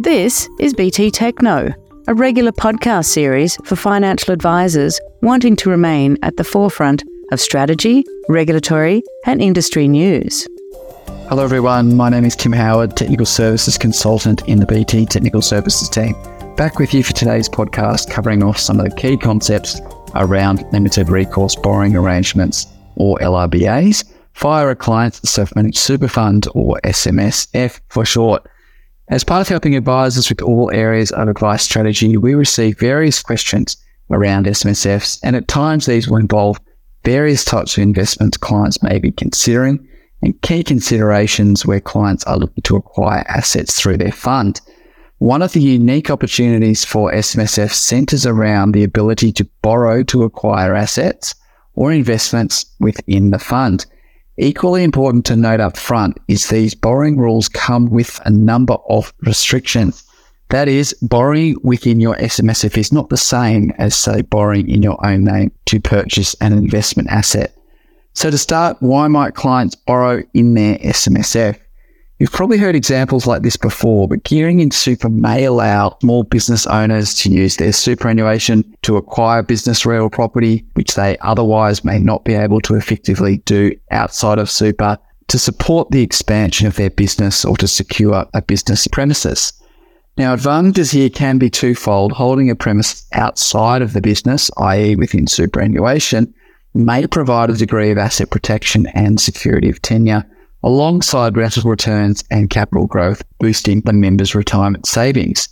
This is BT TechKnow, a regular podcast series for financial advisors wanting to remain at the forefront of strategy, regulatory, and industry news. Hello, everyone. My name is Tim Howard, Technical Services Consultant in the BT Technical Services team. Back with you for today's podcast, covering off some of the key concepts around limited recourse borrowing arrangements, or LRBAs, via a client's self managed super fund, or SMSF for short. As part of helping advisors with all areas of advice strategy, we receive various questions around SMSFs, and at times these will involve various types of investments clients may be considering and key considerations where clients are looking to acquire assets through their fund. One of the unique opportunities for SMSF centers around the ability to borrow to acquire assets or investments within the fund. Equally important to note up front is these borrowing rules come with a number of restrictions. That is, borrowing within your SMSF is not the same as, say, borrowing in your own name to purchase an investment asset. So, to start, why might clients borrow in their SMSF? You've probably heard examples like this before, but gearing in super may allow small business owners to use their superannuation to acquire business real property, which they otherwise may not be able to effectively do outside of super to support the expansion of their business or to secure a business premises. Now, advantages here can be twofold. Holding a premise outside of the business, i.e., within superannuation, may provide a degree of asset protection and security of tenure alongside rental returns and capital growth, boosting the members' retirement savings.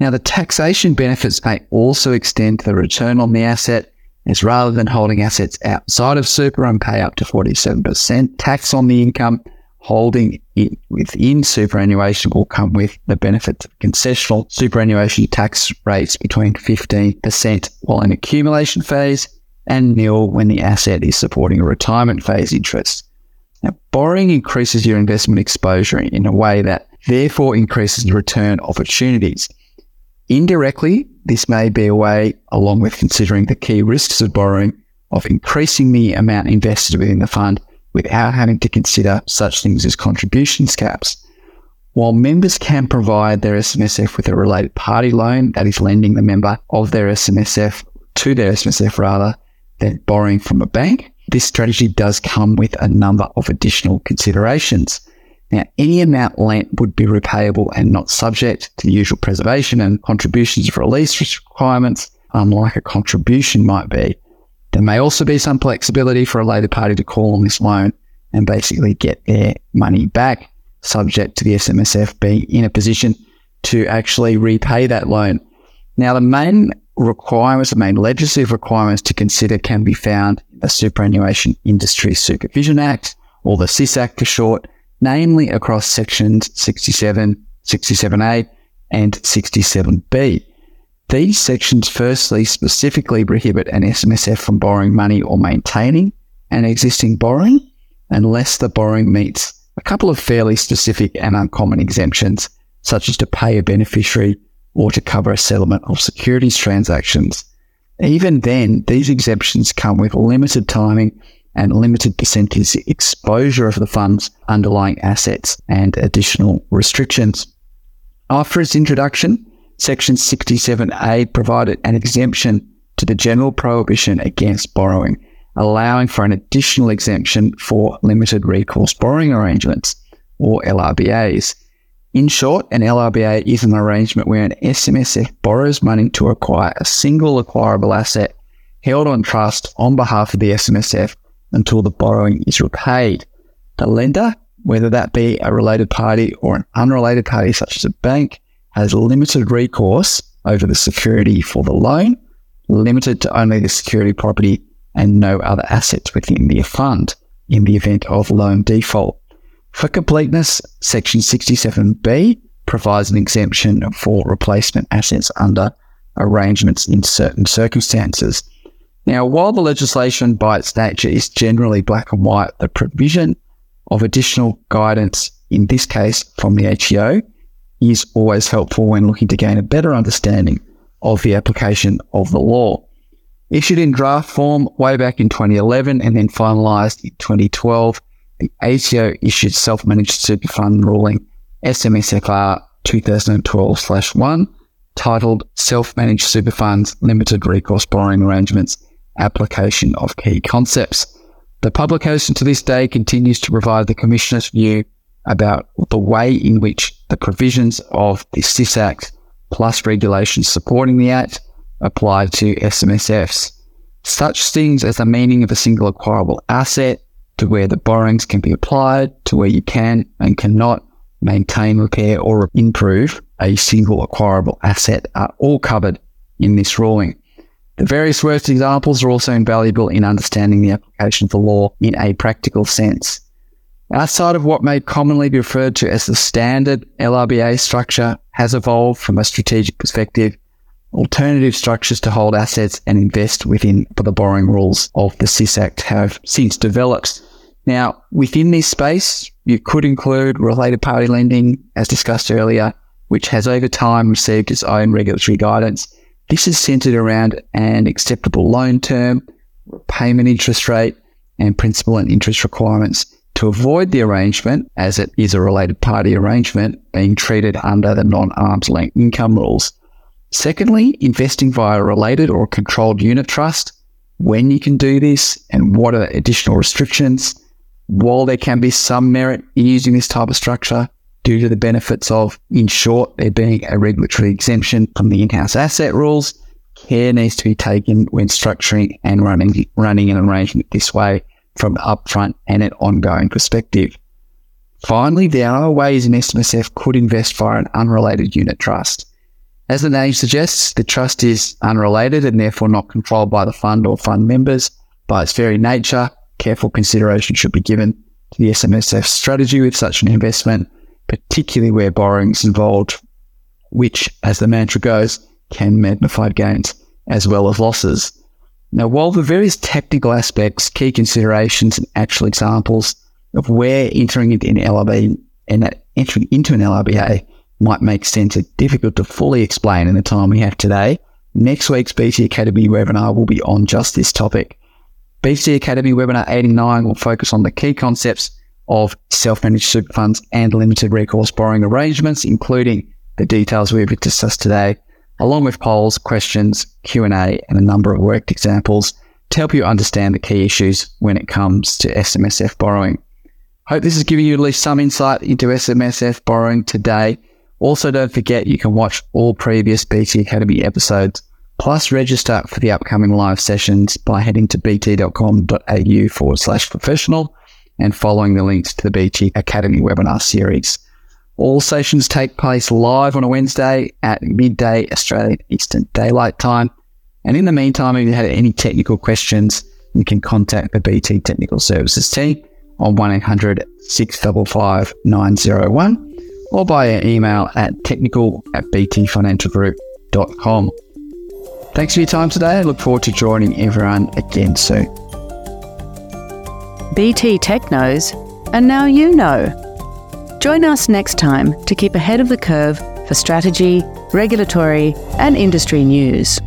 Now, the taxation benefits may also extend to the return on the asset, as rather than holding assets outside of super and pay up to 47% tax on the income, holding it within superannuation will come with the benefits of concessional superannuation tax rates between 15% while in accumulation phase and nil when the asset is supporting a retirement phase interest. Now, borrowing increases your investment exposure in a way that therefore increases return opportunities. Indirectly, this may be a way, along with considering the key risks of borrowing, of increasing the amount invested within the fund without having to consider such things as contributions caps. While members can provide their SMSF with a related party loan that is lending the member of their SMSF to their SMSF rather than borrowing from a bank, this strategy does come with a number of additional considerations. Now, any amount lent would be repayable and not subject to the usual preservation and contributions release requirements, um, unlike a contribution might be. There may also be some flexibility for a related party to call on this loan and basically get their money back, subject to the SMSF being in a position to actually repay that loan. Now, the main requirements, the main legislative requirements to consider can be found in the Superannuation Industry Supervision Act, or the SIS Act for short, namely across sections 67, 67A, and 67B. These sections firstly specifically prohibit an SMSF from borrowing money or maintaining an existing borrowing unless the borrowing meets a couple of fairly specific and uncommon exemptions, such as to pay a beneficiary or to cover a settlement of securities transactions. Even then, these exemptions come with limited timing and limited percentage exposure of the fund's underlying assets and additional restrictions. After its introduction, Section 67A provided an exemption to the general prohibition against borrowing, allowing for an additional exemption for limited recourse borrowing arrangements, or LRBAs, in short, an LRBA is an arrangement where an SMSF borrows money to acquire a single acquirable asset held on trust on behalf of the SMSF until the borrowing is repaid. The lender, whether that be a related party or an unrelated party such as a bank, has limited recourse over the security for the loan, limited to only the security property and no other assets within the fund in the event of loan default. For completeness, Section 67B provides an exemption for replacement assets under arrangements in certain circumstances. Now, while the legislation by its nature is generally black and white, the provision of additional guidance, in this case from the ATO, is always helpful when looking to gain a better understanding of the application of the law. Issued in draft form way back in 2011 and then finalised in 2012, the ATO issued self-managed super fund ruling SMSFR 2012 1 titled Self Managed Super Funds Limited Recourse Borrowing Arrangements Application of Key Concepts. The publication to this day continues to provide the Commissioner's view about the way in which the provisions of the SIS Act plus regulations supporting the Act apply to SMSFs. Such things as the meaning of a single acquirable asset, to where the borrowings can be applied, to where you can and cannot maintain, repair, or improve a single acquirable asset are all covered in this ruling. The various worst examples are also invaluable in understanding the application of the law in a practical sense. Outside of what may commonly be referred to as the standard LRBA structure has evolved from a strategic perspective, alternative structures to hold assets and invest within the borrowing rules of the SIS Act have since developed. Now, within this space, you could include related party lending, as discussed earlier, which has over time received its own regulatory guidance. This is centered around an acceptable loan term, repayment interest rate, and principal and interest requirements to avoid the arrangement, as it is a related party arrangement, being treated under the non arm's length income rules. Secondly, investing via a related or controlled unit trust, when you can do this and what are additional restrictions while there can be some merit in using this type of structure due to the benefits of, in short, there being a regulatory exemption from the in-house asset rules, care needs to be taken when structuring and running running an arrangement this way from an upfront and an ongoing perspective. Finally, there are ways an SMSF could invest via an unrelated unit trust. As the name suggests, the trust is unrelated and therefore not controlled by the fund or fund members. By its very nature, careful consideration should be given to the SMSF strategy with such an investment, particularly where borrowing is involved, which, as the mantra goes, can magnify gains as well as losses. Now, while the various technical aspects, key considerations, and actual examples of where entering into an LRB and entering into an LRBA might make sense are difficult to fully explain in the time we have today, next week's BT Academy webinar will be on just this topic. BT Academy webinar 89 will focus on the key concepts of self-managed super funds and limited recourse borrowing arrangements, including the details we've discussed today, along with polls, questions, Q&A, and a number of worked examples to help you understand the key issues when it comes to SMSF borrowing. Hope this has given you at least some insight into SMSF borrowing today. Also, don't forget you can watch all previous BT Academy episodes Plus, register for the upcoming live sessions by heading to bt.com.au forward slash professional and following the links to the BT Academy webinar series. All sessions take place live on a Wednesday at midday Australian Eastern Daylight Time. And in the meantime, if you have any technical questions, you can contact the BT Technical Services team on 1800 655 901 or by email at technical at btfinancialgroup.com. Thanks for your time today. I look forward to joining everyone again soon. BT Tech knows, and now you know. Join us next time to keep ahead of the curve for strategy, regulatory, and industry news.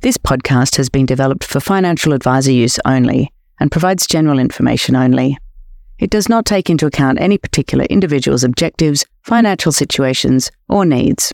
This podcast has been developed for financial advisor use only and provides general information only. It does not take into account any particular individual's objectives, financial situations, or needs.